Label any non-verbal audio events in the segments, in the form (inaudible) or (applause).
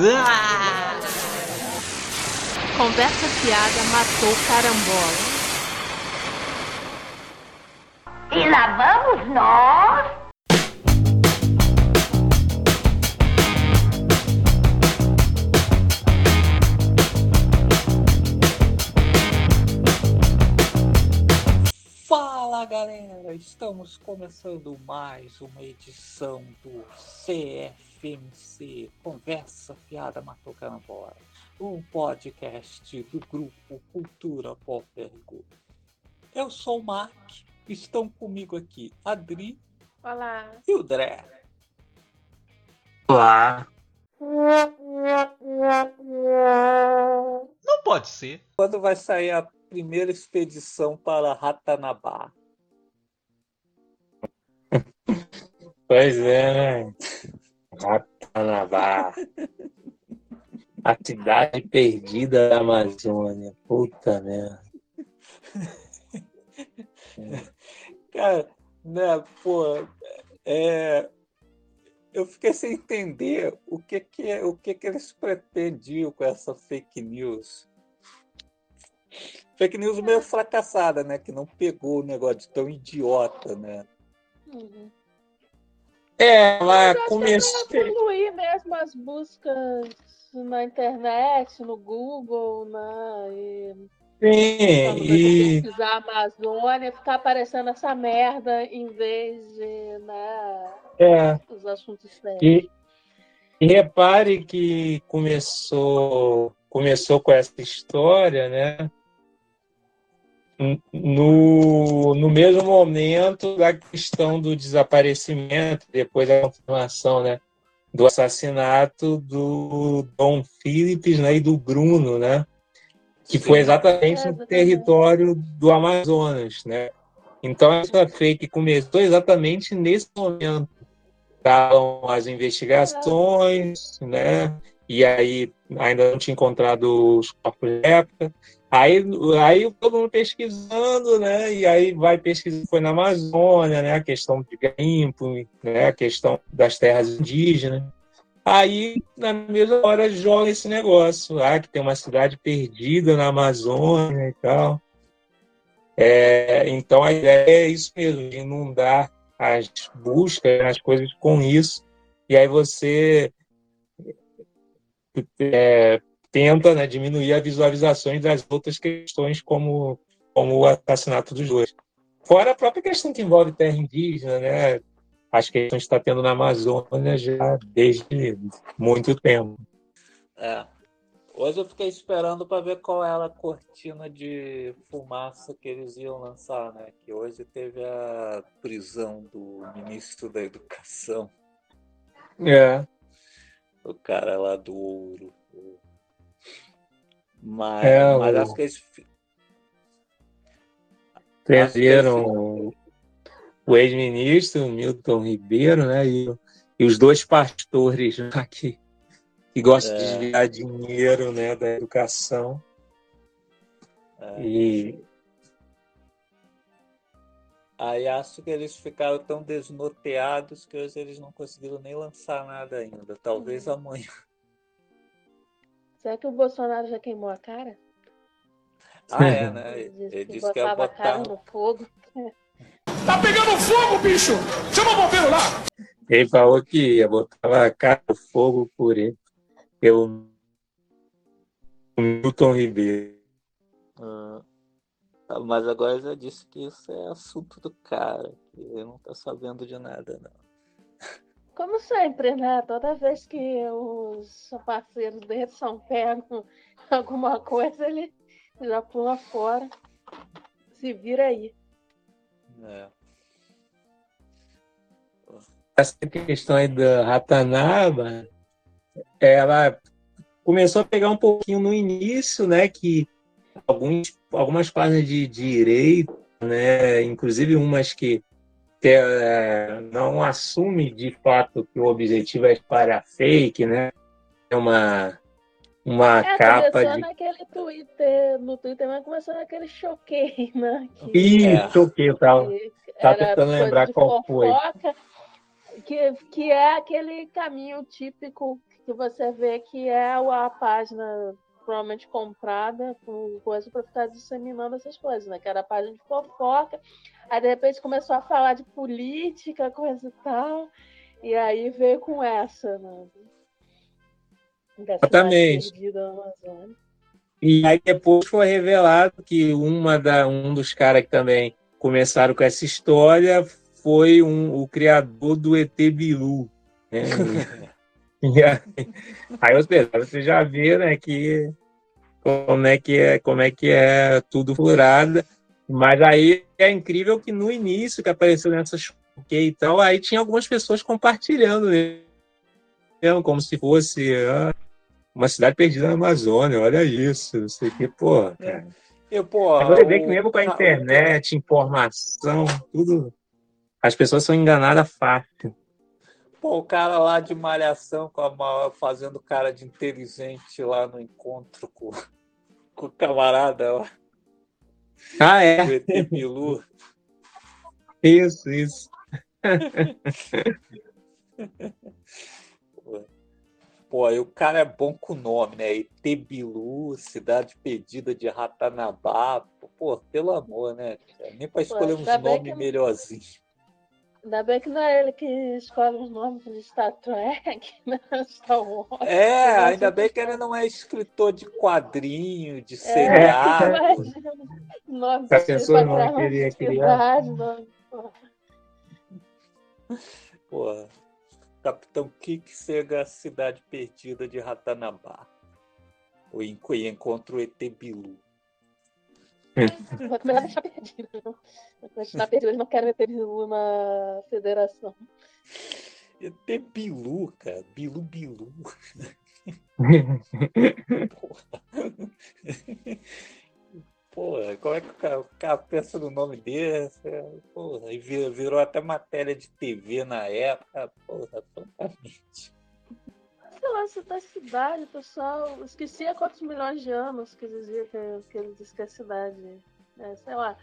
Ah! Conversa fiada matou carambola. E lá vamos nós. Fala galera, estamos começando mais uma edição do CFMC Conversa Fiada Matou Carambola, um podcast do grupo Cultura Poppergo. Eu sou o Mark, estão comigo aqui Adri Olá. e o Dré. Olá. Não pode ser. Quando vai sair a primeira expedição para Ratanabá? Pois é, né? Ratanabá. A cidade perdida da Amazônia. Puta merda. Cara, né, pô, é, eu fiquei sem entender o que que, o que que eles pretendiam com essa fake news. Fake news meio fracassada, né? Que não pegou o negócio de tão idiota, né? Uhum. É, ela Para começou. evoluir mesmo as buscas na internet, no Google, né? E Sim, quando e pesquisar a Amazônia, ficar aparecendo essa merda em vez de né, é, os assuntos sérios. E, e repare que começou, começou com essa história, né? No, no mesmo momento da questão do desaparecimento, depois da confirmação, né? Do assassinato do Dom Philips né, e do Bruno, né? Que foi exatamente no território do Amazonas, né? Então essa fake começou exatamente nesse momento estavam as investigações, né? E aí ainda não tinha encontrado os corpos de época. Aí, aí todo mundo pesquisando, né? E aí vai pesquisar, foi na Amazônia, né? A questão de garimpo, né? A questão das terras indígenas. Aí, na mesma hora, joga esse negócio, ah, que tem uma cidade perdida na Amazônia e tal. É, então a ideia é isso mesmo, de inundar as buscas, as coisas com isso, e aí você é, tenta né, diminuir as visualizações das outras questões, como, como o assassinato dos dois. Fora a própria questão que envolve terra indígena, né? As questões que está tendo na Amazônia já desde muito tempo. É. Hoje eu fiquei esperando para ver qual era a cortina de fumaça que eles iam lançar, né? Que hoje teve a prisão do ministro da Educação, É, o cara lá do ouro. Mas, É, mas o- acho que eles. prenderam o ex-ministro Milton Ribeiro, né? E, e os dois pastores (laughs) lá que, que gostam de É. desviar dinheiro né, da educação. é, E Aí acho que eles ficaram tão desnorteados que hoje eles não conseguiram nem lançar nada ainda. Talvez amanhã. Será que o Bolsonaro já queimou a cara? Ah, é, né? Ele disse Ele que disse que ia botava a cara botar. no fogo. Tá pegando fogo, bicho! Chama o bombeiro lá! ele falou que ia botar a cara no fogo por ele, pelo Milton Ribeiro. Ah, mas agora já disse que isso é assunto do cara, que ele não tá sabendo de nada, não. Como sempre, né? Toda vez que os parceiros dele são pegam (laughs) alguma coisa, ele já pula fora. Se vira aí. É. Essa questão aí da Ratanaba, ela começou a pegar um pouquinho no início, né? Que alguns, algumas páginas de direito, né? Inclusive umas que, é, não assume de fato que o objetivo é espalhar fake, né? É uma, uma É, capa começou de. naquele Twitter, no Twitter, mas começou naquele choquei, (laughs) né? Que, Ih, É. choquei, tava era tentando lembrar qual foi. que, que é aquele caminho típico que você vê que é a página provavelmente comprada com coisa para ficar disseminando essas coisas, né? Que era a página de fofoca. Aí de repente começou a falar de política, coisa e tal. E aí veio com essa, né? Exatamente. E aí depois foi revelado que uma da, um dos caras que também começaram com essa história foi um, o criador do ET Bilu. Né? (laughs) aí, aí você, você já vê né, que como é que é, como é que é tudo furada. Mas aí é incrível que no início que apareceu nessas e tal, aí tinha algumas pessoas compartilhando né? como se fosse ah, uma cidade perdida na Amazônia, olha isso, não sei o que, pô, cara. Eu, pô, você vê que mesmo com a internet, informação, tudo, as pessoas são enganadas fácil. Pô, o cara lá de malhação com a, fazendo cara de inteligente lá no encontro com, (laughs) com o camarada lá. Ah, é? O ET Bilu. Isso, isso. Pô, aí o cara é bom com o nome, né? Itebilu, Cidade Pedida de Ratanabá. Pô, pelo amor, né? Nem para escolher Pô, uns nomes que... melhorzinhos. Ainda bem que não é ele que escolhe os nomes de Star Trek, (laughs) né? Star Wars. É, ainda bem que ele não é escritor de quadrinho, de é, seriado. É, nome pensou, não queria criar. Porra. Capitão Kik Sega Cidade Perdida de Ratanabá. O encontro o ET Bilu. Vou melhor deixar perdido. Vou deixar perdido, eles não querem ET Bilu na federação. ET Bilu, cara. Bilu Bilu. (laughs) Porra, como é que o cara, o cara pensa no nome desse? Porra, e virou, virou, até matéria de TV na época. Porra, totalmente. Sei lá, se tá cidade, pessoal. Esqueci há quantos milhões de anos que dizia que, que eles dizem que é cidade. É, sei lá.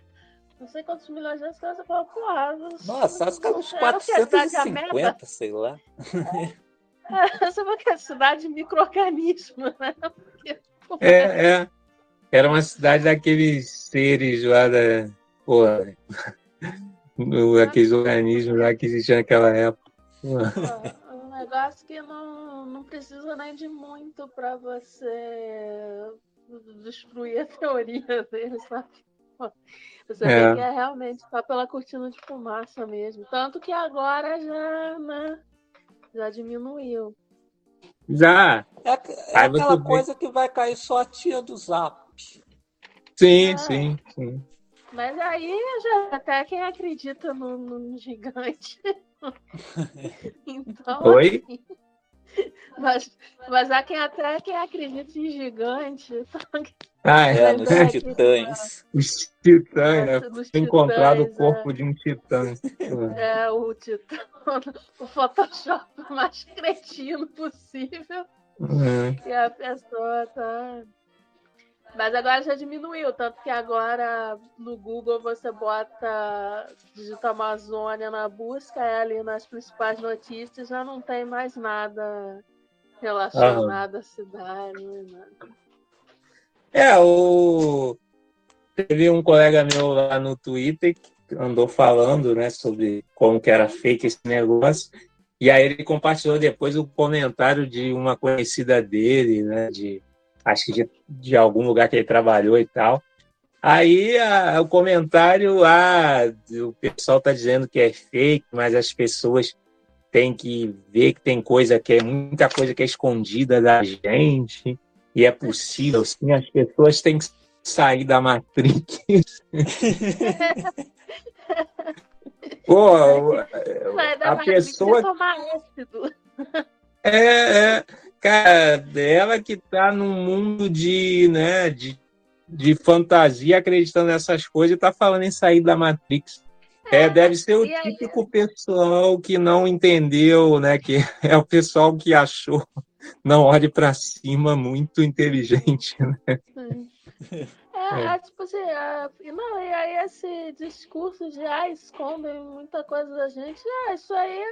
Não sei quantos milhões de anos que você fala, porra. Nossa, acho que uns 450, sei lá. É, (laughs) você vê que é cidade micro-organismo, né? Porque, é, é. Era uma cidade daqueles seres lá da. Pô, (laughs) aqueles organismos lá que existiam naquela época. Negócio que não, não precisa nem de muito para você destruir a (laughs) teoria dele, sabe? Você é. vê que é realmente só pela cortina de fumaça mesmo. Tanto que agora já, né, já diminuiu. Já. É, é aquela coisa que vai cair só a tia do Zap. Sim, ah, sim, sim. Mas aí já até quem acredita no, no gigante. (laughs) (laughs) então, Oi? Assim, mas, mas há quem até quem acredita em gigante. (laughs) Ah, é, nos é, titãs. Os titãs, né? Encontrado o corpo é. de um titã. (laughs) É, o titã. O Photoshop mais cretino possível. Uhum. E a pessoa tá mas agora já diminuiu, tanto que agora no Google você bota, digita Amazônia na busca, é ali nas principais notícias, já não tem mais nada relacionado à cidade. Nada. É, o... teve um colega meu lá no Twitter que andou falando né, sobre como que era fake esse negócio. E aí ele compartilhou depois o comentário de uma conhecida dele, né? De acho que de, de algum lugar que ele trabalhou e tal. Aí a, o comentário, ah, o pessoal tá dizendo que é fake, mas as pessoas têm que ver que tem coisa que é muita coisa que é escondida da gente e é possível, sim, as pessoas têm que sair da Matrix. (laughs) Pô, a pessoa é, é cara, ela que tá num mundo de, né, de, de fantasia, acreditando nessas coisas, e tá falando em sair da Matrix. É, é deve ser o típico pessoal que não entendeu, né? Que (laughs) é o pessoal que achou não olhe para cima muito inteligente, né? É, É, É. é, tipo assim, é, e não, e aí esse discurso de ah, escondem muita coisa da gente, ah, isso aí é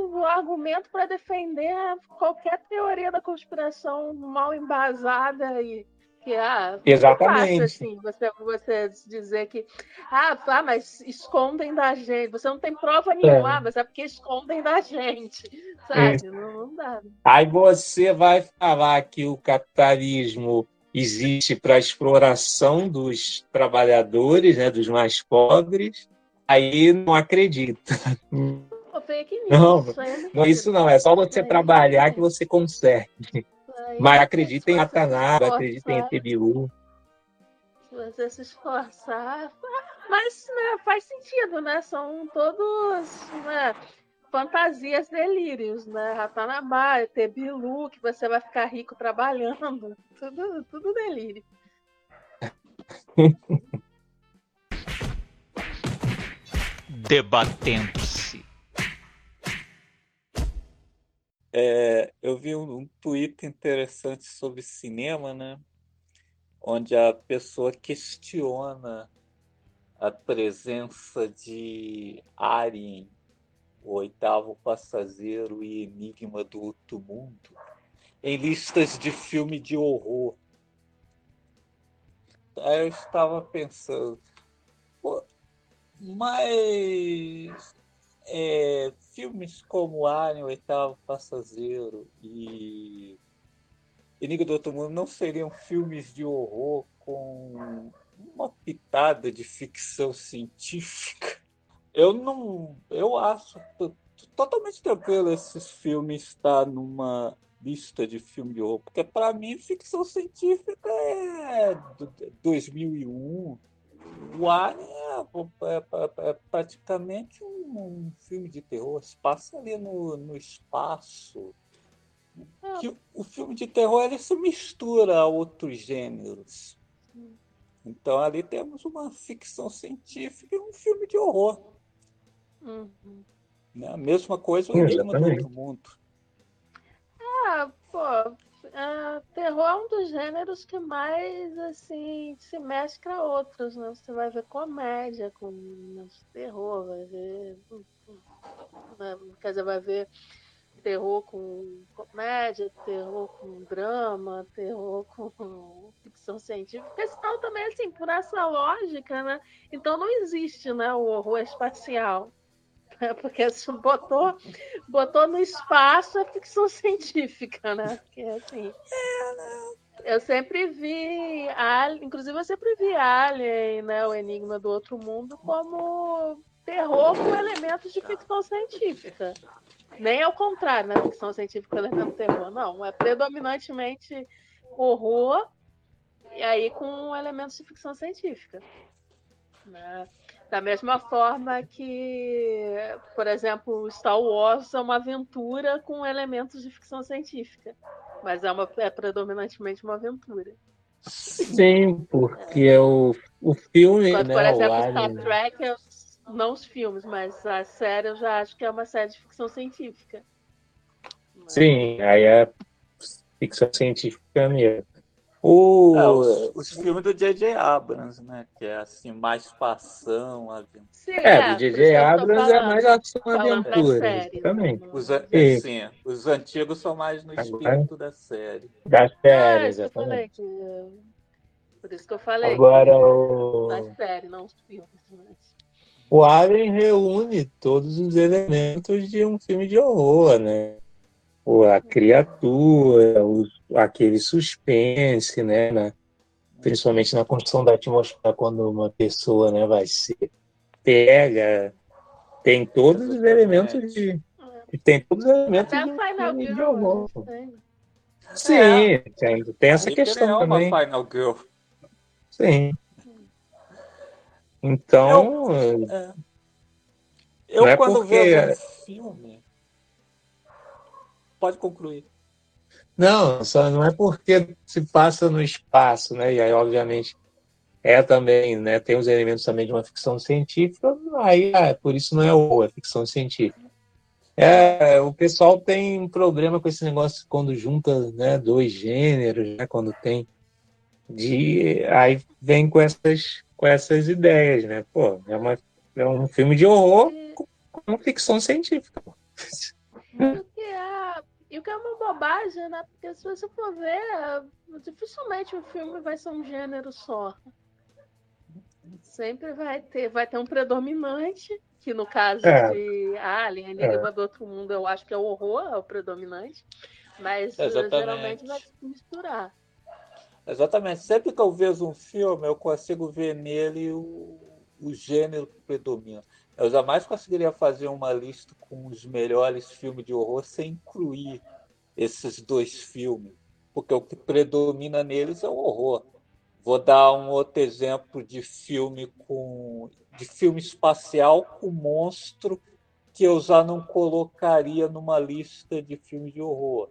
o, o argumento para defender qualquer teoria da conspiração mal embasada e que ah, Exatamente. fácil, assim, você, você dizer que ah, ah, mas escondem da gente, você não tem prova nenhuma, É. mas é porque escondem da gente, sabe? Não, não dá. Aí você vai falar que o capitalismo existe para exploração dos trabalhadores, né, dos mais pobres. Aí não acredita. Não, Não, isso não, é só você trabalhar que você consegue. Mas acredita em esforçar, acredita em Etebilu. Se você se esforçar. Mas né, faz sentido, né? São todos né, fantasias, delírios, né? Ratanabá, Tebilu, que você vai ficar rico trabalhando. (laughs) Tudo, tudo delírio. Debatendo-se. É, eu vi um, um tweet interessante sobre cinema, né? Onde a pessoa questiona a presença de Alien, o oitavo passageiro e Enigma do Outro Mundo, em listas de filme de horror. Aí eu estava pensando, mas é, filmes como Alien, Oitavo Passageiro e Enigma do Outro Mundo não seriam filmes de horror com uma pitada de ficção científica? Eu não. Eu acho totalmente tranquilo esses filmes estar numa lista de filme de horror, porque para mim ficção científica é do- 2001. O Alien é, é- é- é praticamente um, um filme de terror, se passa ali no, no espaço. É, Que o filme de terror ele se mistura a outros gêneros. Então ali temos uma ficção científica e um filme de horror. Uhum. Né? A mesma coisa o Enigma do. Outro Mundo. Ah, pô, é, terror é um dos gêneros que mais, assim, se mescla a outros, né? Você vai ver comédia com né, terror, vai ver... né, Quer dizer, vai ver terror com comédia, terror com drama, terror com ficção científica, porque senão também, assim, por essa lógica, né? Então não existe, né, o horror espacial. (laughs) Porque se botou, botou no espaço é ficção (laughs) científica, né? Porque assim. Eu sempre vi, inclusive eu sempre vi Alien, né, o Enigma do Outro Mundo, como terror com elementos de ficção científica. Nem ao contrário, né? Ficção científica com elemento terror. Não, é predominantemente horror e aí com elementos de ficção científica. Né? Da mesma forma que, por exemplo, Star Wars é uma aventura com elementos de ficção científica. Mas é, uma, é predominantemente uma aventura. Sim, porque o, o filme, Enquanto, né, por o exemplo, Star Alien, Trek, é não os filmes, mas a série eu já acho que é uma série de ficção científica. sim, aí é ficção científica mesmo. O, É, os, os filmes do J.J. Abrams, né? Que é assim, mais passão, aventura. Sim, é, do por isso J.J. que Abrams é falando, mais ação aventura, né? Os, an- Sim. os antigos são mais no Agora- espírito da série. Da É, série, que falei. exatamente. que- Por isso que eu falei. Agora que- o, Da série, não os filmes. Mas... o Alien reúne todos os elementos de um filme de horror, né? O- A criatura, o, aquele suspense, né? na- principalmente na construção da atmosfera, quando uma pessoa né, vai ser pega. Tem todos os elementos de. Tem todos os elementos Até de um Final de Girl, né? Sim, tem, tem essa Hitler questão é uma também. Final Girl. Sim. Então, É. Eu, é quando porque- vejo um filme. Pode concluir. Não, só não é porque se passa no espaço, né? E aí, obviamente, é também, né? Tem os elementos também de uma ficção científica, aí ah, por isso não é horror, é ficção científica. É, o pessoal tem um problema com esse negócio quando junta, né, dois gêneros, né? Quando tem De, aí vem com essas, com essas ideias, né? Pô, é, uma, é um filme de horror com, ficção científica. É, e o que é uma bobagem, né? Porque se você for ver, dificilmente o filme vai ser um gênero só. Sempre vai ter, vai ter um predominante, que no caso É. de Alien, Enigma do Outro Mundo, eu acho que é o horror, é o predominante. Mas eh, Exatamente. geralmente vai se misturar. Exatamente. Sempre que eu vejo um filme, eu consigo ver nele o, o gênero que predomina. Eu jamais conseguiria fazer uma lista com os melhores filmes de horror sem incluir esses dois filmes, porque o que predomina neles é o horror. Vou dar um outro exemplo de filme com de filme espacial com monstro que eu já não colocaria numa lista de filmes de horror.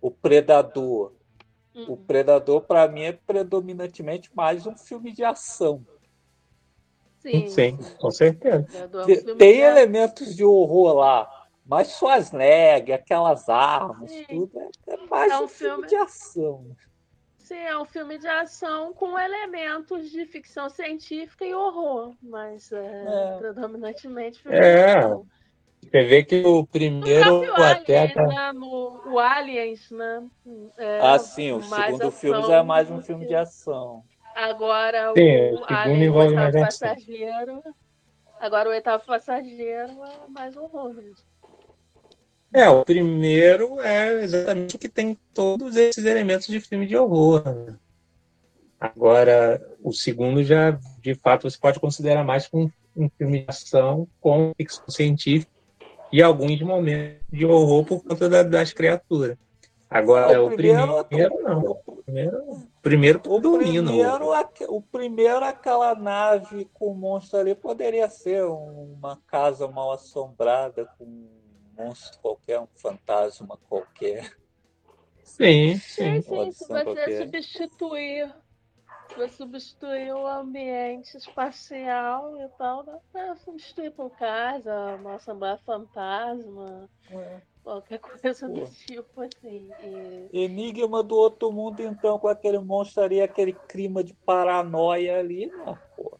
O Predador. O Uhum. Predador, para mim, é predominantemente mais um filme de ação. Sim, Sim, com certeza. É Tem de- elementos de horror lá, mas Schwarzenegger, aquelas armas, Sim. tudo, é, é mais É um, um filme filme- de ação. Sim, é um filme de ação com elementos de ficção científica e horror, mas é, É. predominantemente filme É. de ação. Você vê que o primeiro próprio até Aliens, tá- né? No, o Aliens, né? É Ah, sim, o segundo filme já é mais um filme de ação. Agora Sim, o o segundo Alien, o envolve oitavo mais ação. passageiro. Agora o oitavo passageiro é mais horror mesmo. É, o primeiro é exatamente o que tem todos esses elementos de filme de horror. né? Agora, o segundo já, de fato, você pode considerar mais um, um filme de ação com ficção científica e alguns momentos de horror por conta da- das criaturas. Agora, O o primeiro- primeiro, não. O primeiro, o primeiro O domina. primeiro, o primeiro, aquela nave com o monstro ali, poderia ser uma casa mal assombrada com um monstro qualquer, um fantasma qualquer. Sim, Sim, sim. sim, se você qualquer. substituir, se você substituir o ambiente espacial e tal, dá pra substituir por casa, uma assembleia fantasma, qualquer coisa do Pô. tipo assim. Enigma do outro mundo, então, com aquele monstro ali, aquele clima de paranoia ali, não, pô.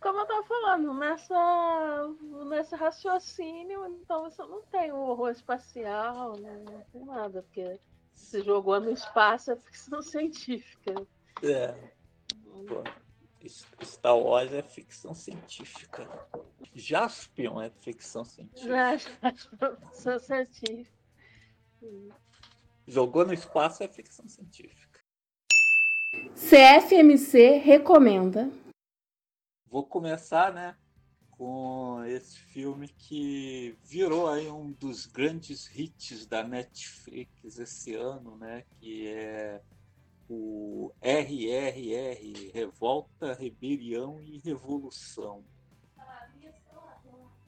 Como eu tava falando, nessa, nesse raciocínio, então você não tem o horror espacial, não, não tem nada, porque se jogou no espaço é ficção científica. É, pô. Star Wars é ficção científica. Jaspion é ficção científica. Já, já, ficção científica. Jogou no espaço é ficção científica. CFMC recomenda. Vou começar, né, com esse filme que virou aí um dos grandes hits da Netflix esse ano, né, que é o RRR, Revolta, Rebelião e Revolução.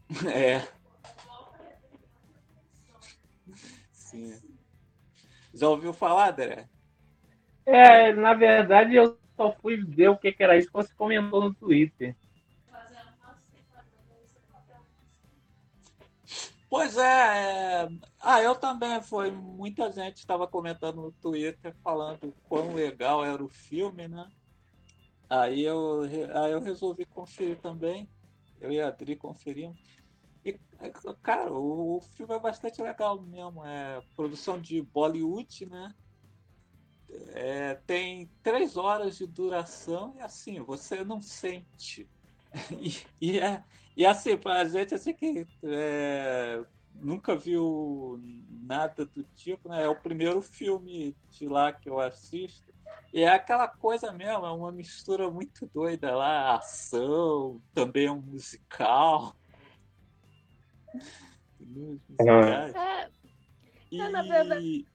(laughs) É. Sim. Já ouviu falar, André? É, na verdade, eu só fui ver o que, que era isso quando você comentou no Twitter. Pois é, é, ah, eu também foi. Muita gente estava comentando no Twitter falando quão legal era o filme, né? Aí eu, aí eu resolvi conferir também. Eu e a Adri conferimos. E, é, cara, o, o filme é bastante legal mesmo. É produção de Bollywood, né? É, tem três horas de duração e assim, você não sente. (laughs) E, e é, e assim, pra gente assim que é, nunca viu nada do tipo, né? É o primeiro filme de lá que eu assisto. E é aquela coisa mesmo, é uma mistura muito doida lá, ação, também é um musical. É, E,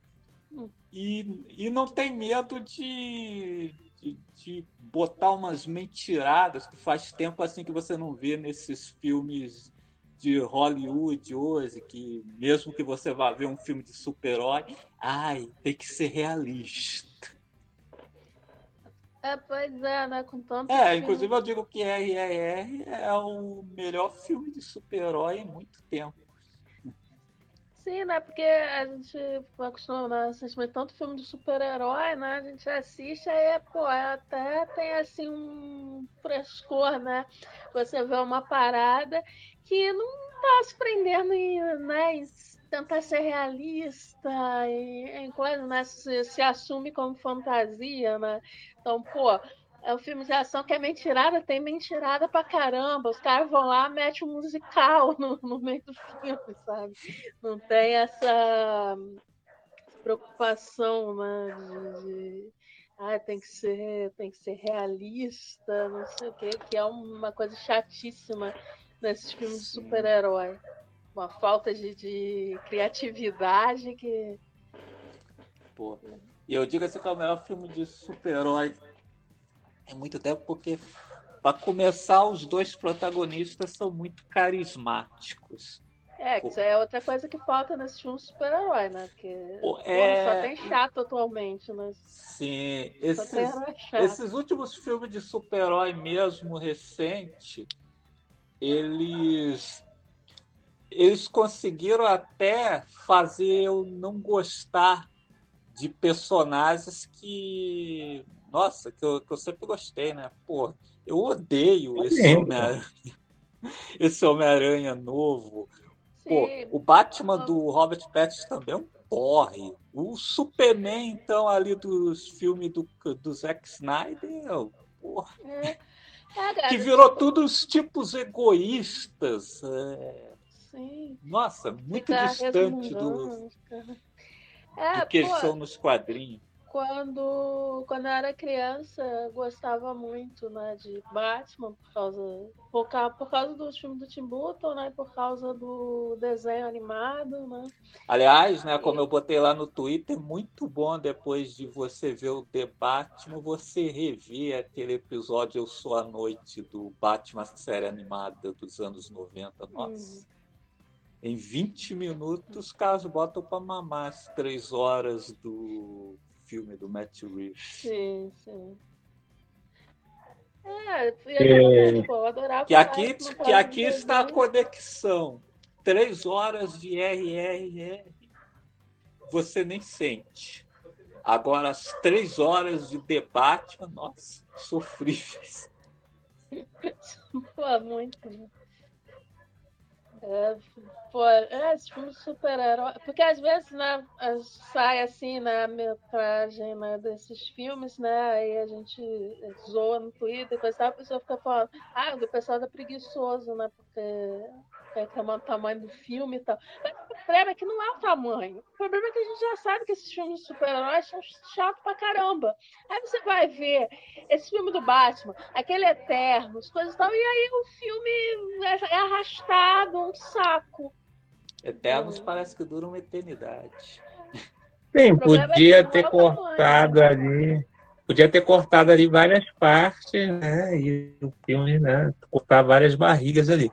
e, e não tem medo de, de, de botar umas mentiradas que faz tempo assim que você não vê nesses filmes de Hollywood hoje, que mesmo que você vá ver um filme de super-herói, ai, tem que ser realista. é, pois é, né? Com tanto. É, filme. inclusive eu digo que RRR é o melhor filme de super-herói em muito tempo. Sim, né? Porque a gente acostuma assistir tanto filme de super-herói, né? A gente assiste aí, pô, até tem assim um frescor, né? Você vê uma parada que não tá se prendendo em, né, em tentar ser realista, em, em coisa, né? Se, se assume como fantasia, né? Então, pô, é um filme de ação que é mentirada, tem mentirada pra caramba. Os caras vão lá, metem um musical (laughs) no, no meio do filme, sabe? Não tem essa preocupação, né? De, de, ah, tem que ser, tem que ser realista, não sei o quê, que é uma coisa chatíssima nesses filmes de super-herói. Uma falta de, de criatividade que. Pô. E eu digo assim que é o melhor filme de super-herói é muito tempo porque, para começar, os dois protagonistas são muito carismáticos. É, que isso é outra coisa que falta nesse filme super-herói, né? Porque é... só tem chato atualmente, né? Sim, esses, esses últimos filmes de super-herói mesmo recente, eles eles conseguiram até fazer eu não gostar de personagens que nossa, que eu, que eu sempre gostei, né? Pô, eu odeio esse Homem-Aranha. (laughs) Esse Homem-Aranha novo. Pô, o Batman do Robert Pattinson também é um porre. O Superman, então, ali dos filmes do, do Zack Snyder, porra. É. É, que virou todos tipos egoístas. É... Nossa, muito distante do, é, do que pô, eles são nos quadrinhos quando, quando eu era criança, eu gostava muito né, de Batman por causa, por, por causa dos filmes do Tim Burton, né? Por causa do desenho animado, né? Aliás, né, como eu botei lá no Twitter, muito bom depois de você ver o The Batman, você rever aquele episódio Eu Sou a Noite do Batman série animada dos anos 90. Nossa. Hum. Em 20 minutos, os caras botam para mamar as três horas do filme do Matt Reeves. Sim, sim. É, é... eu adorava. Que aqui, que aqui está a conexão. Três horas de RRR. Você nem sente. Agora, as três horas de debate, nossa, sofríveis. (laughs) Pô, muito. É, pô, é, esse filme super-herói. Porque às vezes, né, sai assim na né, metragem né, desses filmes, né? Aí a gente zoa no Twitter e a pessoa fica falando, ah, o pessoal é preguiçoso, né? Porque reclamando o tamanho do filme e tal. Mas o problema é que não é o tamanho. O problema é que a gente já sabe que esses filmes de super-heróis são chatos pra caramba. Aí você vai ver esse filme do Batman, aquele Eternos, coisas e tal, e aí o filme é, é arrastado, um saco. Eternos hum. parece que dura uma eternidade. Sim, é podia é ter cortado ali. Podia ter cortado ali várias partes, né? E o filme, né? Cortar várias barrigas ali.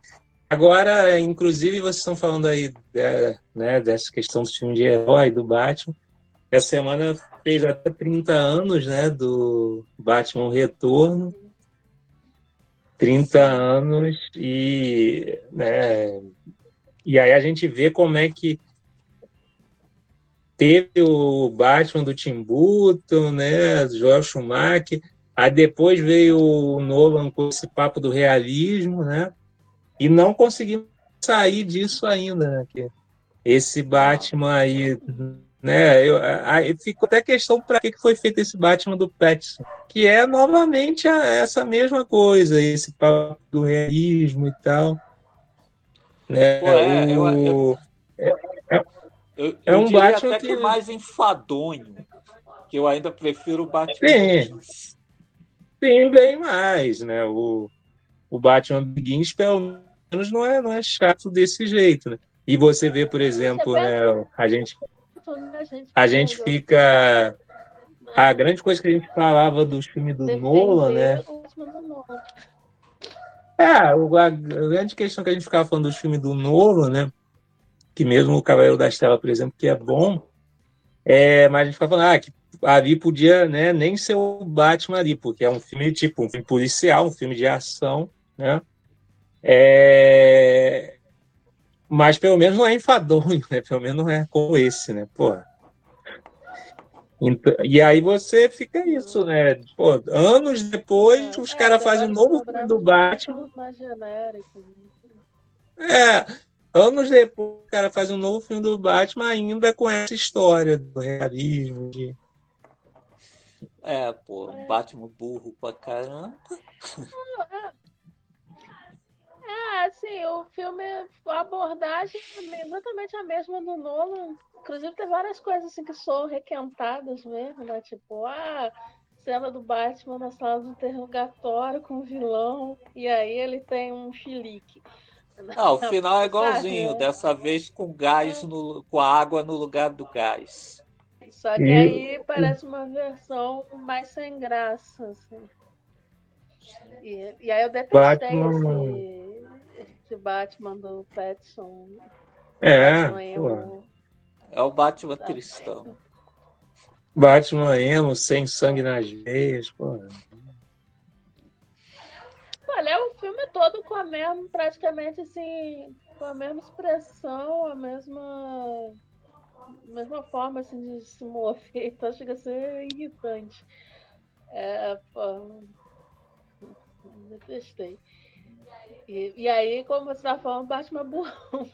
Agora, inclusive, vocês estão falando aí é, né, dessa questão do filme de herói do Batman. Essa semana fez até 30 anos né, do Batman Retorno. 30 anos e, né, e aí a gente vê como é que teve o Batman do Tim Burton, né, Joel Schumacher, aí depois veio o Nolan com esse papo do realismo, né, e não conseguimos sair disso ainda, né? Que esse Batman aí, né? Eu, aí ficou até questão para que foi feito esse Batman do Pattinson, que é novamente a, essa mesma coisa, esse papo do realismo e tal. Né? Pô, é, o, eu, eu, é, eu, é um Batman até que... que mais enfadonho, que eu ainda prefiro o Batman. Sim, sim bem mais, né? O, o Batman Begins, pelo menos, não é, não é chato desse jeito, né? E você vê, por exemplo, né, a gente a gente fica a grande coisa que a gente falava dos filmes do Nolan, né? É, a grande questão que a gente ficava falando dos filmes do Nolan, né? Que mesmo o Cavaleiro das Telas, por exemplo, que é bom, é, mas a gente ficava falando, ah, que ali podia né, nem ser o Batman ali, porque é um filme tipo um filme policial, um filme de ação, né? É... Mas pelo menos não é enfadonho, (laughs) né? Pelo menos não é como esse, né? Pô. Então, e aí você fica isso, né? Pô, anos depois, os É, caras fazem um novo filme do os Batman. mais genéricos. É, anos depois, o cara faz um novo filme do Batman ainda com essa história do realismo. De... É, pô, Batman burro pra caramba. É, assim, o filme, a abordagem é exatamente a mesma do Nolan. Inclusive, tem várias coisas assim que são requentadas mesmo, né? Tipo, a cena do Batman na sala do interrogatório com o vilão, e aí ele tem um chilique. Ah, o final é igualzinho, Sabe? dessa vez com gás, no, com água no lugar do gás. Só que E- aí parece uma versão mais sem graça, assim. E, e aí eu detestei Batman- esse, esse Batman do Pattinson. É, Batman pô. emo. É o Batman cristão. Batman emo, sem sangue nas veias, pô. Olha, é o filme todo com a mesma, praticamente assim, com a mesma expressão, a mesma, mesma forma assim, de se mover, então chega a ser irritante. É, pô, detestei. E, e aí, como você tá falando, Batman burrão.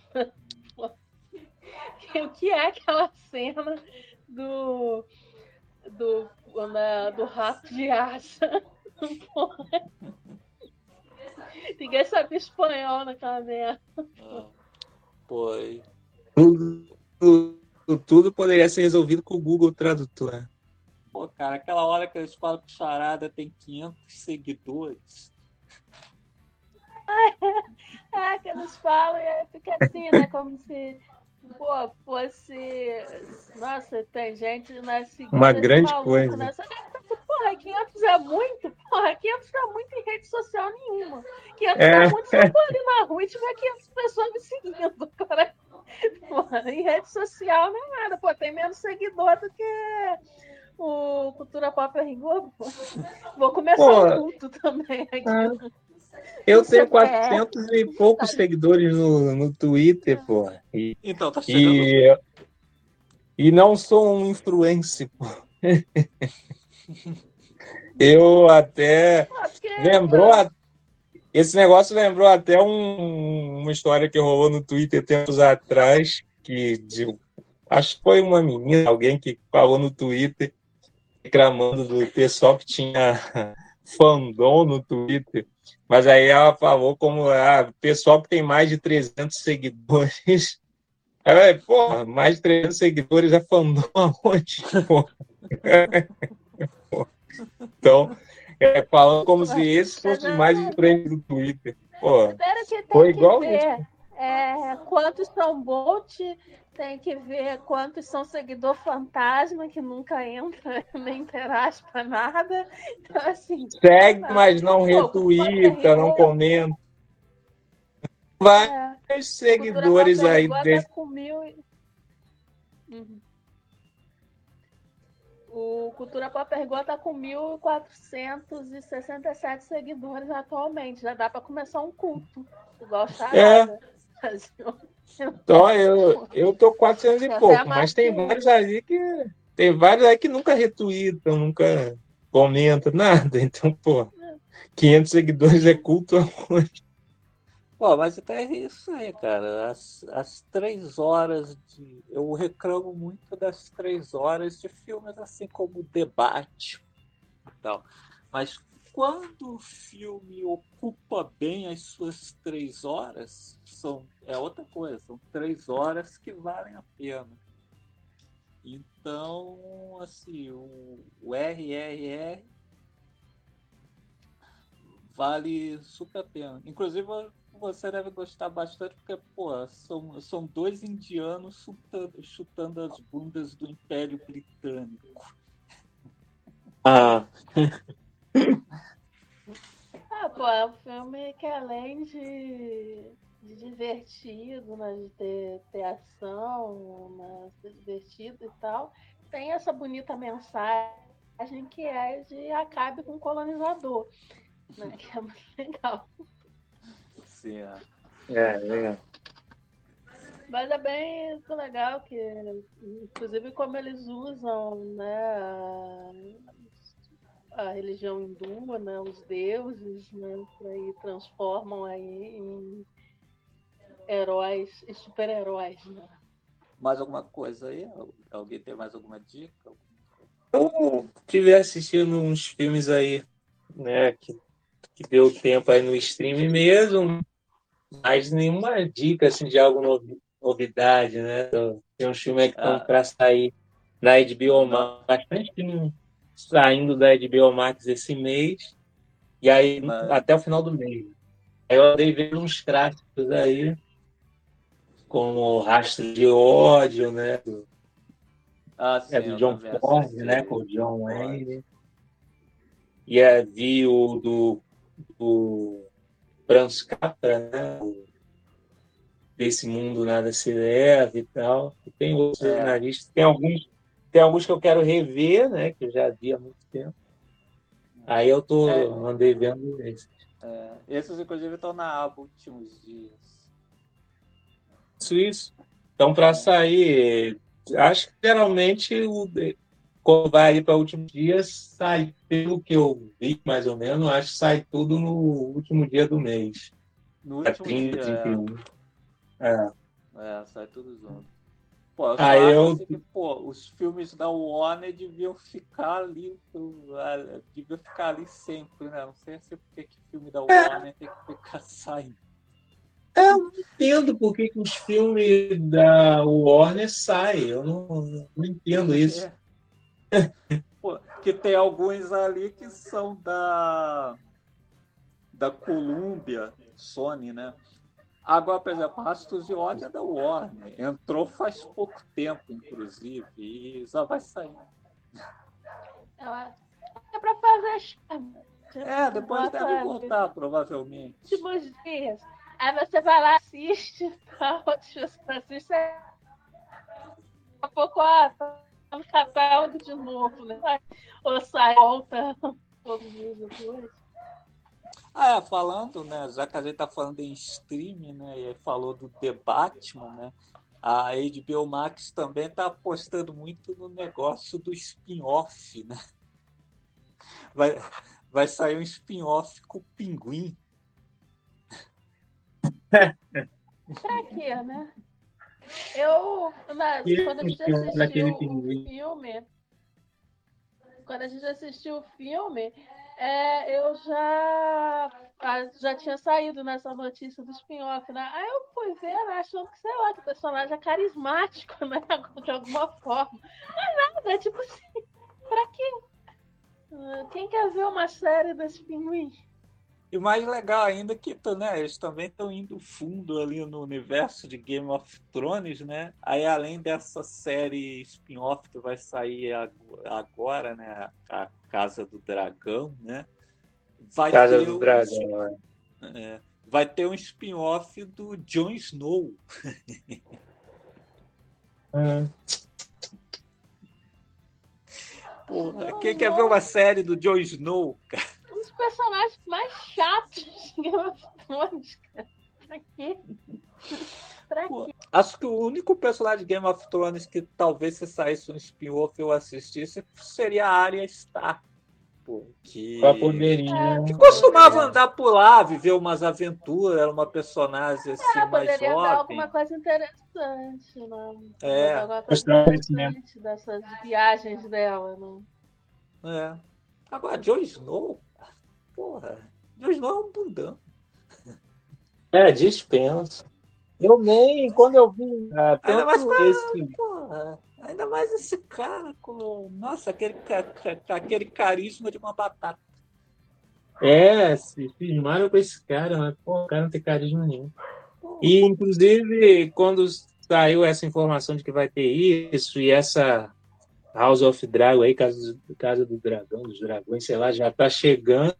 Pô, o que é aquela cena do, do, na- do rato de asa? Porra. (laughs) Ninguém sabe espanhol naquela merda. Ah, Pô, e- Tudo, tudo, tudo poderia ser resolvido com o Google Tradutor. pô, cara, aquela hora que eles falam que o Charada tem 500 seguidores. É, (laughs) que eles falam e aí fica assim, né? Como se, pô, fosse. Nossa, tem gente né, seguindo Uma grande maluco, coisa. Né? Só que, porra, 500 é muito? Porra, 500 não é muito em rede social nenhuma. 500 é, É. muito se eu for ali na rua e tiver 500 pessoas me seguindo. Cara. Porra, em rede social não é nada. Pô, tem menos seguidor do que o Cultura Pop é Rigor. pô. Vou começar Pô. um culto também aqui. Ah. Eu tenho 400 e poucos seguidores no, no Twitter, pô. E, Então, tá chegando. e, e não sou um influencer, pô. (laughs) Eu até. Lembrou. a- Esse negócio lembrou até um- uma história que rolou no Twitter tempos atrás, que de- acho que foi uma menina, alguém que falou no Twitter, reclamando do pessoal que tinha (laughs) fandom no Twitter. Mas aí ela falou como ah, pessoal que tem mais de 300 seguidores. (laughs) Eu, Pô, mais de 300 seguidores é fandom (laughs) aonde? (laughs) Então, é, falando como se esse fosse o mais influente do Twitter. Pô, Foi igual ver é, quantos são bot, tem que ver quantos são seguidor fantasma que nunca entra, (laughs) nem interage pra nada. Então, assim, segue, mas não Pô, retuita, não comenta. Vários é, seguidores aí desse. tá com mil e- Uhum. O Cultura Pop Ergo tá com 1.467 seguidores atualmente. Já dá para começar um culto. Igual Charada. Um- Então, (laughs) eu, eu tô 400 e Essa é pouco, a mas tem vários aí que. Tem vários aí que nunca retweetam, nunca comentam, nada. (laughs) Então, pô, 500 seguidores é culto aonde? Pô, mas até isso aí, cara. As, as três horas de. Eu reclamo muito das três horas de filmes assim como Debate e tal. Mas quando o filme ocupa bem as suas três horas, são, é outra coisa. São três horas que valem a pena. Então, assim, o, o RRR vale super a pena. Inclusive, você deve gostar bastante, porque, pô, são, são dois indianos chutando, chutando as bundas do Império Britânico. Ah, (laughs) Ah, pô, é um filme que além de, de divertido, né, de ter, ter ação, né, ser divertido e tal, tem essa bonita mensagem que é de acabe com o colonizador, né, que é muito (laughs) legal. Assim, é. é, é. Mas é bem legal que, inclusive, como eles usam né, a, religião hindu, né, os deuses, né, aí transformam aí em heróis e super-heróis. Né? Mais alguma coisa aí? Alguém tem mais alguma dica? Eu tive assistindo uns filmes aí, né, que, que deu tempo aí no stream mesmo, mas nenhuma dica assim, de algo novo novidade, né? Tem um filme que estão ah. para sair na HBO Max, bastante filme saindo da HBO Max esse mês, e aí Mas... até o final do mês. Aí eu andei vendo uns clássicos aí, como Rastro de Ódio, né? Do, ah, sim, é do John Ford, né? Com o John Wayne. E é, vi o do, do Franz Capra, né? Desse mundo nada se leva e tal. E tem outros é. jornalistas, tem alguns, tem alguns que eu quero rever, né? Que eu já vi há muito tempo. Aí eu tô, é. andei vendo esses. É. Esses, inclusive, estão na aba últimos dias. Isso, isso. Então, para sair, acho que geralmente o, quando vai para últimos dias, sai, pelo que eu vi, mais ou menos, acho que sai tudo no último dia do mês. No último 30, dia. 31. É. É, sai tudo junto. Pô, eu Aí ah, eu... Assim que, pô, os filmes da Warner deviam ficar ali, deviam ficar ali sempre, né? Não sei se porque que filme da é. Warner é. tem que ficar (laughs) saindo. É, eu não entendo por que, que os filmes da Warner saem. Eu não, não entendo isso. É. Pô, que tem alguns ali que são da da Columbia, Sony, né? Agora, por exemplo, Rastros de Ódio é da Warner. Entrou faz pouco tempo, inclusive, e já vai sair. É para fazer É, depois deve voltar, provavelmente. Últimos dias. Aí você vai lá, assiste, tá? assiste. Daqui a pouco, ah, tá de novo, né? Ou sai, volta todos os dias depois. Ah, é, falando, né? Já que a gente tá falando em streaming, né? E falou do The Batman, né? A HBO Max também tá apostando muito no negócio do spin-off, né? Vai, vai sair um spin-off com o Pinguim. (laughs) pra quê, né? Eu, na, quando a gente assistiu o filme, quando a gente assistiu o filme, é, eu já, já tinha saído nessa notícia do spin-off, né? Aí eu fui ver, né, achando que, sei lá, que o personagem é carismático, (laughs) né? De alguma forma. Mas nada, é tipo assim, pra quê? Ah, quem quer ver uma série desse pinguim? E o mais legal ainda é que né, eles também estão indo fundo ali no universo de Game of Thrones, né? Aí além dessa série spin-off que vai sair agora, né? A Casa do Dragão, né? Vai Casa ter do um, Dragão, é. é. Vai ter um spin-off do Jon Snow. Hum. (laughs) Porra, quem quer ver uma série do Jon Snow, cara? Personagens mais chatos de Game of Thrones, cara. Pra quê? Pra quê? Acho que o único personagem de Game of Thrones que talvez se saísse um spin-off eu assistisse seria a Arya Stark. Que, poderia... que costumava andar por lá, viver umas aventuras, era uma personagem assim, é, mais poderia jovem. Dar alguma coisa interessante, né? É. Alguma coisa interessante dessas viagens dela, né? É. Agora, Jon Snow, porra, Jon Snow é um bundão. É, dispensa. Eu nem, quando eu vi. Ah, ainda, mais pra, esse... porra, ainda mais esse cara com. Nossa, aquele, aquele carisma de uma batata. É, se firmaram com esse cara, mas pô, o cara não tem carisma nenhum. E, inclusive, quando saiu essa informação de que vai ter isso e essa House of Dragon aí, Casa, Casa do Dragão, dos Dragões, sei lá, já tá chegando.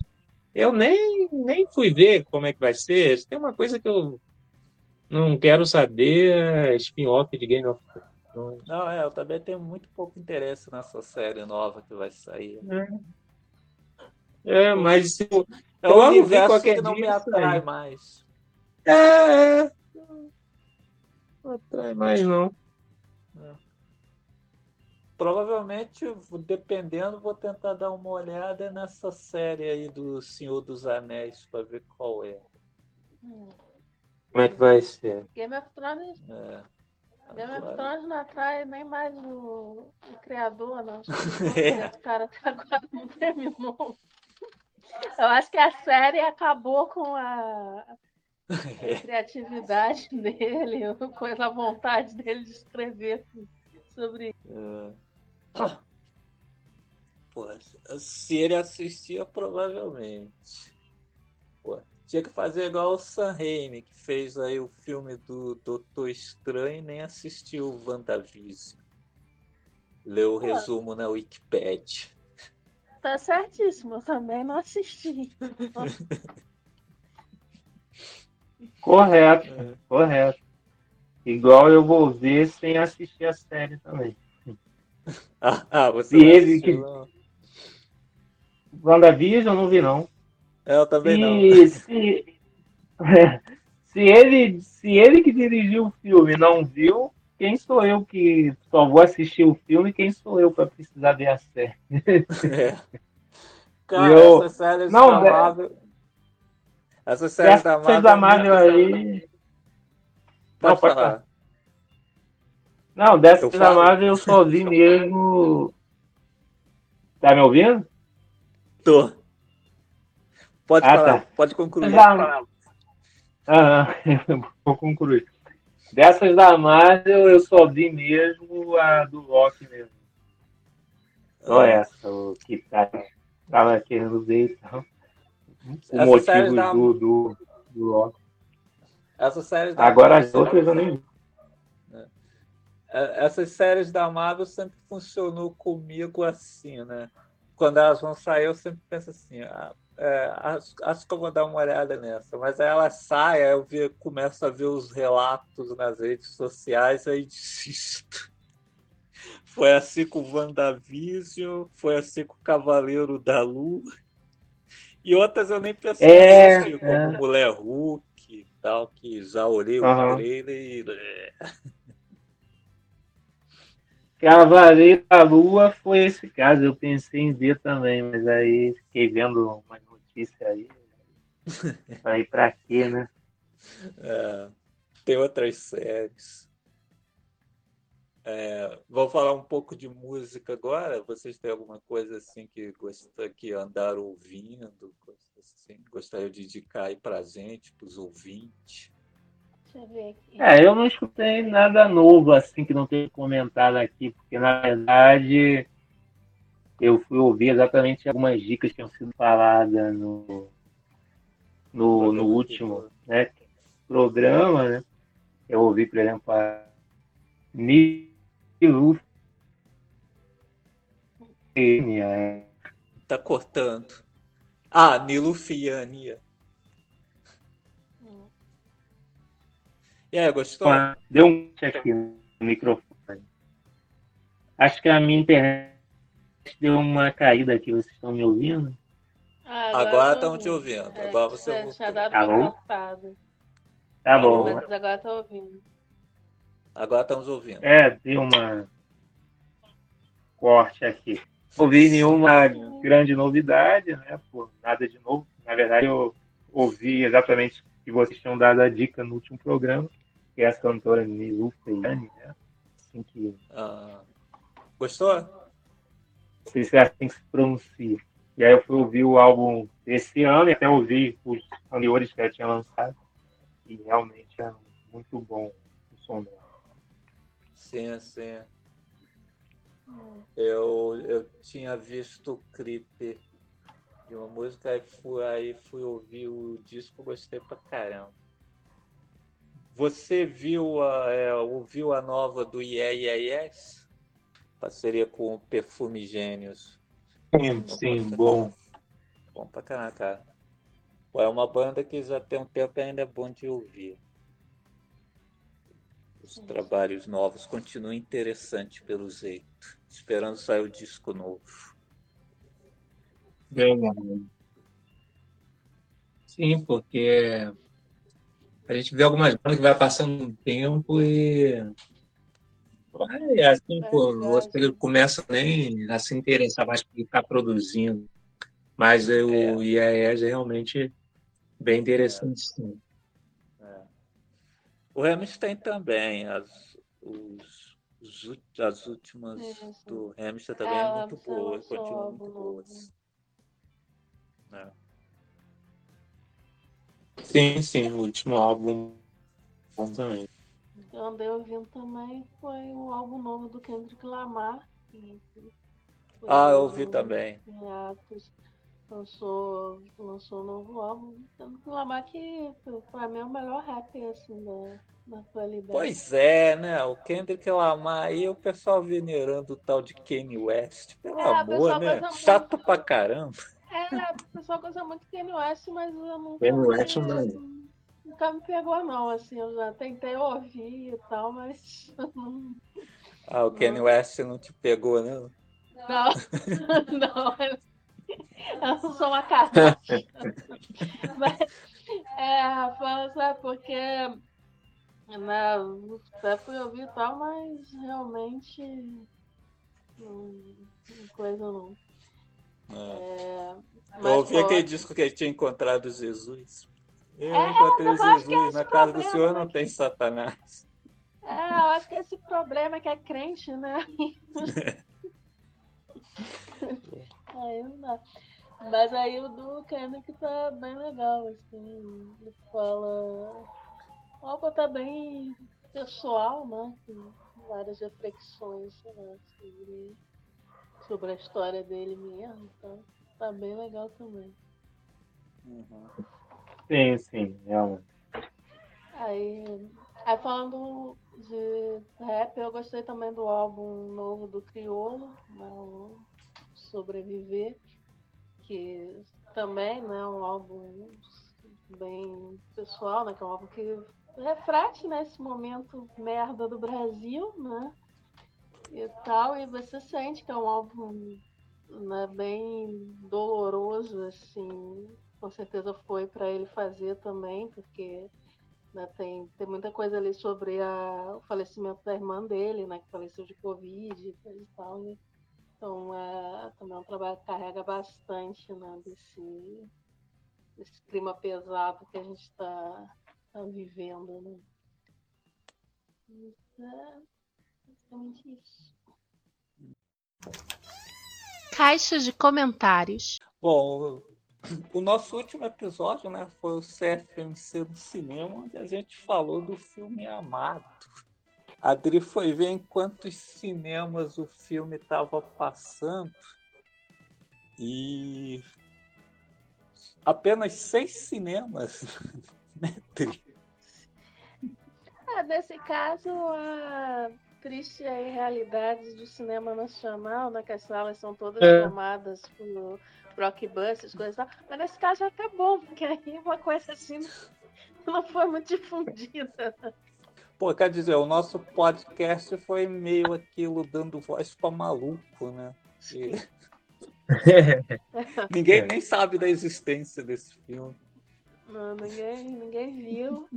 Eu nem, nem fui ver como é que vai ser. Tem uma coisa que eu não quero saber, é spin-off de Game of Thrones. Não, é, eu também tenho muito pouco interesse nessa série nova que vai sair. É, é mas se eu, é um universo que não me atrai mais. É, é. Não atrai mais, não. Provavelmente, dependendo, vou tentar dar uma olhada nessa série aí do Senhor dos Anéis para ver qual é. Hum. Como é que vai ser? Game of Thrones, É. Game of Thrones não atrai nem mais o, o criador, não. É. Esse cara até agora não terminou. Eu acho que a série acabou com a, a criatividade (laughs) dele, com a vontade dele de escrever sobre É. Pô, se ele assistia, provavelmente. Pô, tinha que fazer igual o Sam Raimi, que fez aí o filme do Doutor Estranho e nem assistiu o WandaVision. Leu o resumo na Wikipedia. Tá certíssimo, eu também não assisti. (laughs) Correto, É. correto. Igual eu vou ver sem assistir a série também. (laughs) Ah, ah, você E ele que- não? WandaVision não vi, não. É, Eu também não. Se, se, se, ele, se ele que dirigiu o filme não viu, quem sou eu que só vou assistir o filme? Quem sou eu para precisar ver a série? É. (laughs) Cara, Eu- essas séries Não, da. Marvel. Essas séries da Marvel. da Marvel aí. Pode Não, pode falar. Não, dessa Eu da. Marvel eu só vi mesmo. Tá me ouvindo? Tô. Pode Ah, falar, tá. pode concluir. Já- Aham, vou concluir. Dessas da Marvel eu só vi mesmo a do Loki mesmo. Só essa, o que tá, tava querendo ver então. O séries motivo da- do, do, do Loki. Essas séries da Agora as outras eu nem vi. É, essas séries da Marvel sempre funcionou comigo assim, né? Quando elas vão sair, eu sempre penso assim, ah, é, acho, acho que eu vou dar uma olhada nessa. Mas aí ela sai, aí eu ve- começo a ver os relatos nas redes sociais, aí (laughs) desisto. Foi assim com o WandaVision, foi assim com o Cavaleiro da Lua. E outras eu nem pensei É, assim, como é. Mulher Hulk e tal, que já olhei o Aham. trailer e... Cavaleiro da Lua foi esse caso, eu pensei em ver também, mas aí fiquei vendo uma notícia aí. (laughs) Falei, pra quê, né? É, tem outras séries. É, vou falar um pouco de música agora. Vocês têm alguma coisa assim que gosta, que andaram ouvindo, assim, gostaria de indicar aí pra gente, pros ouvintes? Deixa eu ver aqui. É, eu não escutei nada novo assim que não tenha comentado aqui, porque na verdade eu fui ouvir exatamente algumas dicas que tinham sido faladas no, no, no último né, programa, né? Eu ouvi, por exemplo, a Nilu Tá cortando. Ah, Nilo E aí, gostou? deu um check aqui no microfone. Acho que a minha internet deu uma caída aqui, vocês estão me ouvindo? Ah, Agora estão te ouvindo. É, Agora você tinha dado Tá bom? cortada. Tá bom. Mas agora tô ouvindo. Agora estamos ouvindo. É, deu uma corte aqui. Não ouvi nenhuma grande novidade, né? Pô, nada de novo. Na verdade, eu ouvi exatamente o que vocês tinham dado a dica no último programa, que é a cantora Milu Feiane, né? Assim que, Ah, gostou? não sei se é assim que se pronuncia. E aí eu fui ouvir o álbum desse ano e até ouvi os anteriores que ela tinha lançado. E realmente é muito bom o som dela. Sim, sim. Eu, eu tinha visto o clipe de uma música e fui, aí fui ouvir o disco, gostei pra caramba. Você viu a, é, ouviu a nova do Yeah Yeah Yes? Parceria com o Perfume Gênios. Sim, sim, bom. Bom pra caramba, cara. É uma banda que já tem um tempo e ainda é bom de ouvir. Os trabalhos novos continuam interessantes pelo jeito. Esperando sair o disco novo. Verdade. Sim, porque A gente vê algumas bandas que vai passando um tempo e. É assim, pô, você começa nem a se interessar mais por estar produzindo. Mas o É. IAES é realmente bem interessante, sim. O Hamilton também, as, os, as últimas do Hamilton também É, é, o muito boa, continuam álbum muito novo. boas. É. Sim, sim, o último álbum bom também. Eu andei ouvindo também foi o álbum novo do Kendrick Lamar. que foi Ah, eu ouvi também. Lançou, lançou um novo álbum. Kendrick Lamar que pra mim é o melhor rap assim da, da atualidade. Pois é, né? O Kendrick Lamar aí, o pessoal venerando o tal de Kanye West. Pelo É, amor, né? Chato muito. pra caramba. É, o pessoal gosta muito de Kanye West, mas eu nunca, Kanye West me- não. nunca me pegou não, assim, eu já tentei ouvir e tal, mas (laughs) não, Ah, o Kanye West não te pegou, né? não, (laughs) não, (laughs) eu não sou uma Kardashian. Mas, é, fala, sabe, porque né, até fui ouvir e tal, mas realmente não, não coisa não. É. Eu ouvi aquele disco que ele tinha encontrado Jesus. Eu É, encontrei Jesus. Na casa do problema, senhor né? não tem Satanás. É, eu acho que esse problema é que é crente, né? (laughs) aí não dá. Mas aí o do Kendrick tá bem legal, assim. Ele fala. O álbum tá bem pessoal, né? Com várias reflexões, sei lá, sobre, sobre a história dele mesmo. Então, tá bem legal também. Uhum. Sim, sim, realmente. Aí, aí falando de rap, eu gostei também do álbum novo do Criolo, né, o Sobreviver, que também né, é um álbum bem pessoal, né, que é um álbum que reflete né, esse momento merda do Brasil, né? E tal, e você sente que é um álbum né, bem doloroso, assim, com certeza foi para ele fazer também, porque né, tem, tem muita coisa ali sobre a, o falecimento da irmã dele, né, que faleceu de Covid e tal. né? Então, é, também é um trabalho que carrega bastante né, desse, desse clima pesado que a gente está tá vivendo. Né? Mas é basicamente isso. Caixa de comentários. Bom, o, nosso último episódio né, foi o CFMC no cinema, onde a gente falou do filme Amado. A Adri foi ver em quantos cinemas o filme estava passando e apenas seis cinemas, (laughs) né, Adri? Ah, nesse caso, a triste aí realidade do cinema nacional, né? Que as salas são todas É. tomadas por blockbusters, coisas e tal. Mas nesse caso é até bom, porque aí uma coisa assim não foi muito difundida. Pô, quer dizer, o nosso podcast foi meio aquilo dando voz para maluco, né? E (laughs) ninguém nem sabe da existência desse filme. Não, ninguém, ninguém viu.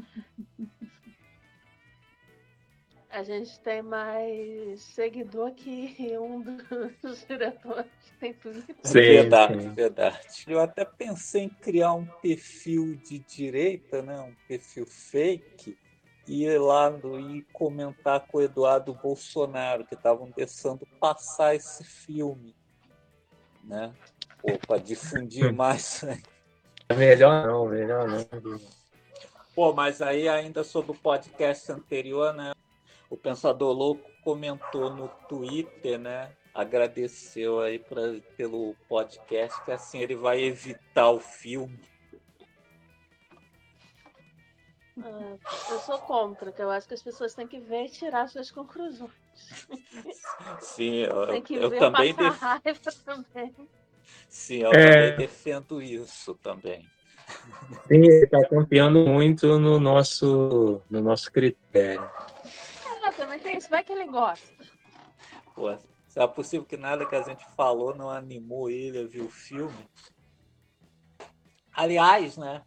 A gente tem mais seguidor que um dos (laughs) diretores que tem Twitter. Sim, verdade, sim. verdade. Eu até pensei em criar um perfil de direita, né? Um perfil fake, e ir lá no, e comentar com o Eduardo Bolsonaro, que estavam deixando passar esse filme, né? Para difundir (laughs) mais. Melhor não, melhor não. Pô, mas aí ainda sobre o podcast anterior, né? O Pensador Louco comentou no Twitter, né? Agradeceu aí pra, pelo podcast, que assim ele vai evitar o filme. Ah, eu sou contra, que eu acho que as pessoas têm que ver e tirar suas conclusões. Sim, eu, Tem que eu ver também passar def... raiva também. Sim, eu É. também defendo isso também. Sim, ele está confiando muito no nosso, no nosso critério. Isso, vai que ele gosta. Pô, se é possível que nada que a gente falou não animou ele a ver o filme. Aliás, né?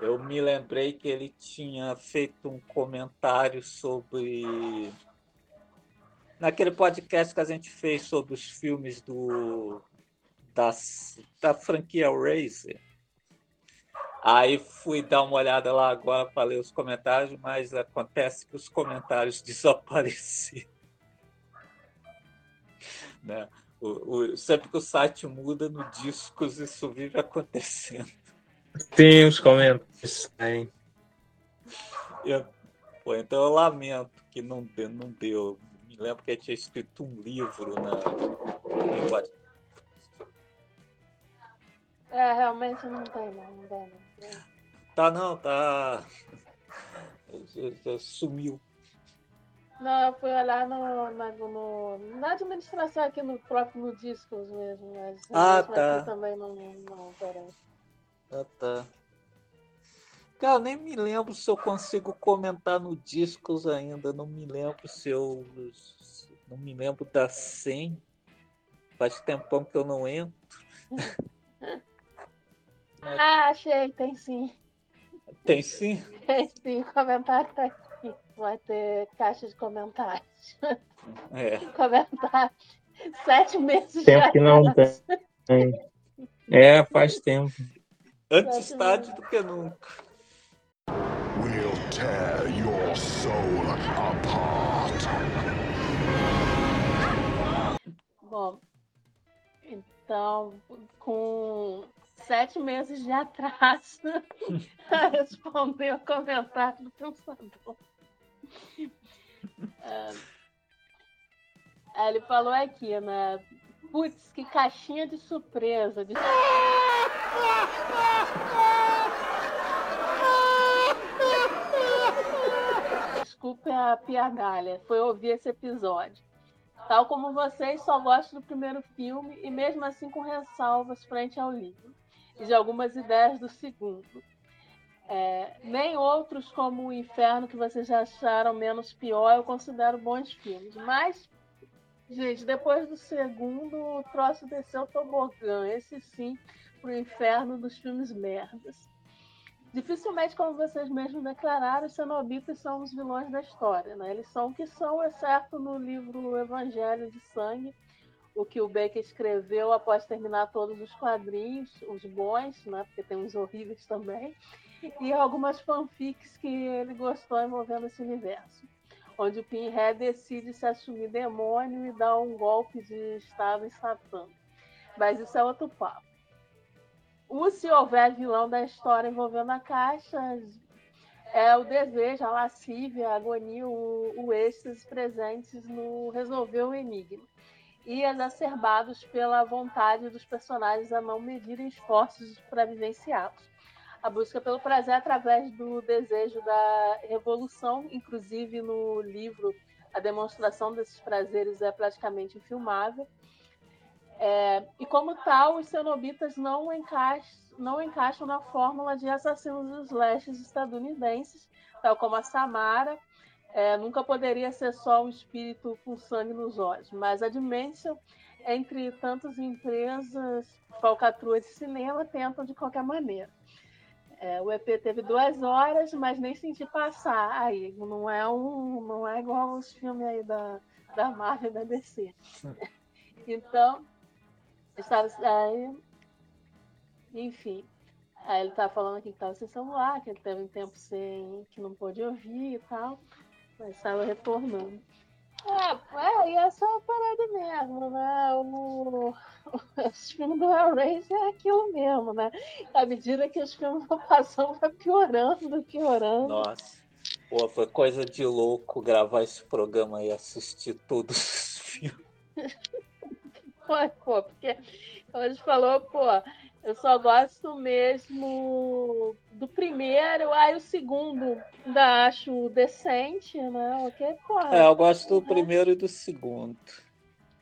eu me lembrei que ele tinha feito um comentário sobre. Naquele podcast que a gente fez sobre os filmes do, das, da franquia Razer. Aí fui dar uma olhada lá agora para ler os comentários, mas acontece que os comentários (laughs) desapareceram. Né? O, o, sempre que o site muda no discos, isso vive acontecendo. Tem os comentários saem. Eu, pô, então eu lamento que não deu, não deu. Me lembro que eu tinha escrito um livro na. É, realmente não tem, não, não dá, não. Tá não, tá. Sumiu. Não, eu fui olhar no, na, no, na administração aqui no próprio no Discos mesmo, mas ah, mesmo tá. também não, não aparece. Ah, tá. Cara, nem me lembro se eu consigo comentar no Discos ainda. Não me lembro se eu. Não me lembro da 100. Faz tempão que eu não entro. (laughs) ah, achei, tem sim. Tem sim? Tem sim, o comentário tá aqui. Vai ter caixa de comentários. É. Comentários. Sete meses Tempo já. que não tem. É, faz tempo. Antes tarde do que nunca. We'll tear your soul apart. Bom, então, com sete meses de atraso, (laughs) respondeu o comentário do pensador. Aí (laughs) ele falou aqui, né? Putz, que caixinha de surpresa. De... Desculpe a piagalha, foi ouvir esse episódio. Tal como vocês, só gosto do primeiro filme e mesmo assim com ressalvas frente ao livro e de algumas ideias do segundo. É, nem outros como O Inferno, que vocês já acharam menos pior, eu considero bons filmes. Mas, gente, depois do segundo, o troço desceu tobogã. Esse sim, pro inferno dos filmes merdas. Dificilmente, como vocês mesmos declararam, os cenobitas são os vilões da história. Né? Eles são o que são, exceto no livro Evangelho de Sangue, o que o Baker escreveu após terminar todos os quadrinhos, os bons, né? porque tem uns horríveis também, e algumas fanfics que ele gostou envolvendo esse universo, onde o Pinhead decide se assumir demônio e dar um golpe de estado em Satã. Mas isso é outro papo. O se houver vilão da história envolvendo a caixa é o desejo, a lascívia, a agonia, o, o êxtase presentes no resolver o enigma e exacerbados pela vontade dos personagens a não medirem esforços para vivenciá-los. A busca pelo prazer através do desejo da revolução, inclusive no livro a demonstração desses prazeres é praticamente infilmável. É, e como tal, os cenobitas não, encaixam, não encaixam na fórmula de assassinos slashes estadunidenses, tal como a Samara, é, nunca poderia ser só um espírito com sangue nos olhos, mas a Dimension, entre tantas empresas, falcatruas de cinema, tentam de qualquer maneira. É, o EP teve duas horas, mas nem senti passar. Aí não é um, não é igual os filmes aí da, da Marvel e da DC. (laughs) Então, estava aí, enfim. Aí ele estava falando aqui que estava sem celular, que ele teve um tempo sem que não pôde ouvir e tal. Mas estava retornando. É, é, e é a parada mesmo, né? O, os filmes do Hellraiser é aquilo mesmo, né? À medida que os filmes vão passando, vai piorando, piorando. Nossa. Pô, foi coisa de louco gravar esse programa e assistir todos os filmes. (laughs) Foi, pô, porque como a gente falou, pô, eu só gosto mesmo do primeiro, aí o segundo ainda acho decente, né? Okay, porra, É, eu gosto do primeiro e do segundo.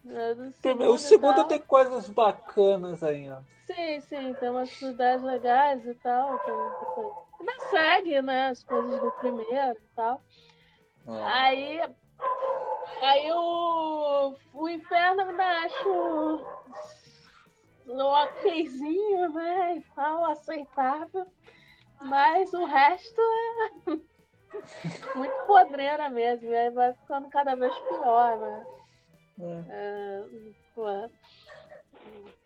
é, do Primeiro- o segundo tem coisas bacanas ainda. Sim, sim, tem umas ideias legais e tal. Ainda segue, né? As coisas do primeiro e tal. É. Aí, aí o, o inferno ainda acho okzinho, né? E tal, aceitável. Mas o resto é (laughs) muito podreira mesmo. E aí vai ficando cada vez pior, né? É, pô,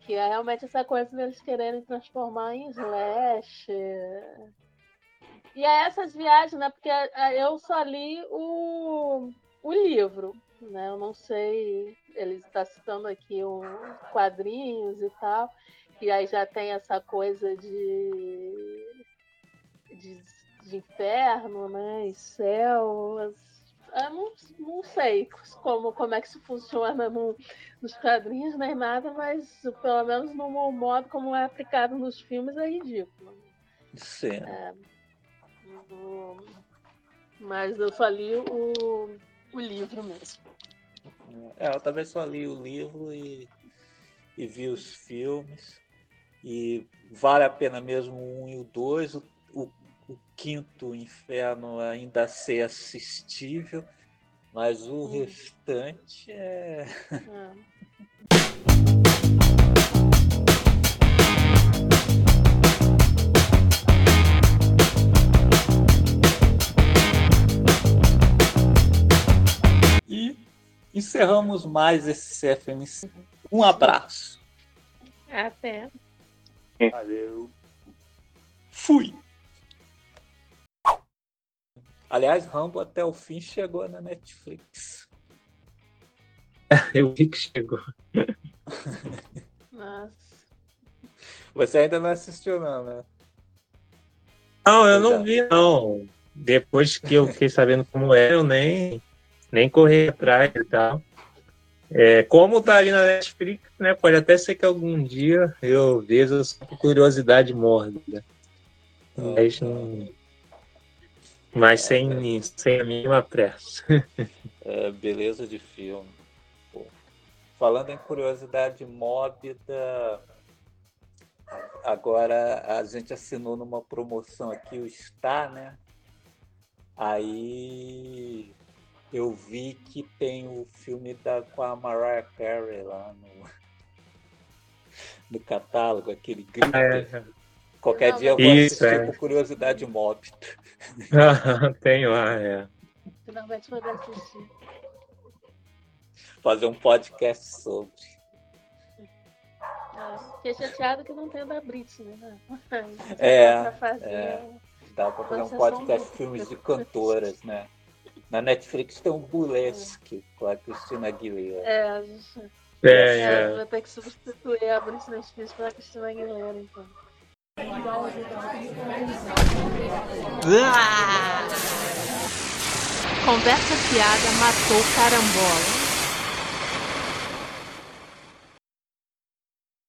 que é realmente essa coisa deles quererem transformar em slash. E é essas viagens, né? Porque é, eu só li o, o livro, né? Eu não sei, ele está citando aqui um quadrinhos e tal, e aí já tem essa coisa de, de, de inferno, né? E céu. Eu não, não sei como, como é que isso funciona no, nos quadrinhos nem nada, mas pelo menos no modo como é aplicado nos filmes é ridículo. Sim. É, mas eu só li o, o livro mesmo. É, eu também só li o livro e, e vi os filmes. E vale a pena mesmo o 1 e o 2. O, o, o quinto inferno ainda ser assistível, mas o hum. restante é. é. (laughs) encerramos mais esse CFMC. Um abraço. Até. Valeu. Fui. Aliás, Rambo até o fim chegou na Netflix. (laughs) Eu vi que chegou. (laughs) Nossa. Você ainda não assistiu, não, né? Não, eu não vi, não. Depois que eu fiquei sabendo como era, eu nem nem correr atrás e tal. É, como tá ali na Netflix, né? Pode até ser que algum dia eu veja só curiosidade mórbida. Mas, não... mas sem, sem a mínima pressa. (laughs) É, beleza de filme. Pô. Falando em curiosidade mórbida, agora a gente assinou numa promoção aqui o Star, né? Aí eu vi que tem o filme da, com a Mariah Carey lá no, no catálogo, aquele grito. É. Qualquer dia eu vou Isso, assistir é. por curiosidade mórbida. tem lá, é. Finalmente vou assistir. Fazer um podcast sobre. Ah, fiquei chateado que não tem da Britney, né? É, dá pra fazer, é. Dá pra fazer um podcast de filmes de cantoras, né? Na Netflix tem um Burlesque com a Cristina Aguilera. É, é, é, é. Vou ter que substituir a Britney Spears pela Cristina Aguilera, então. Conversa fiada matou carambola.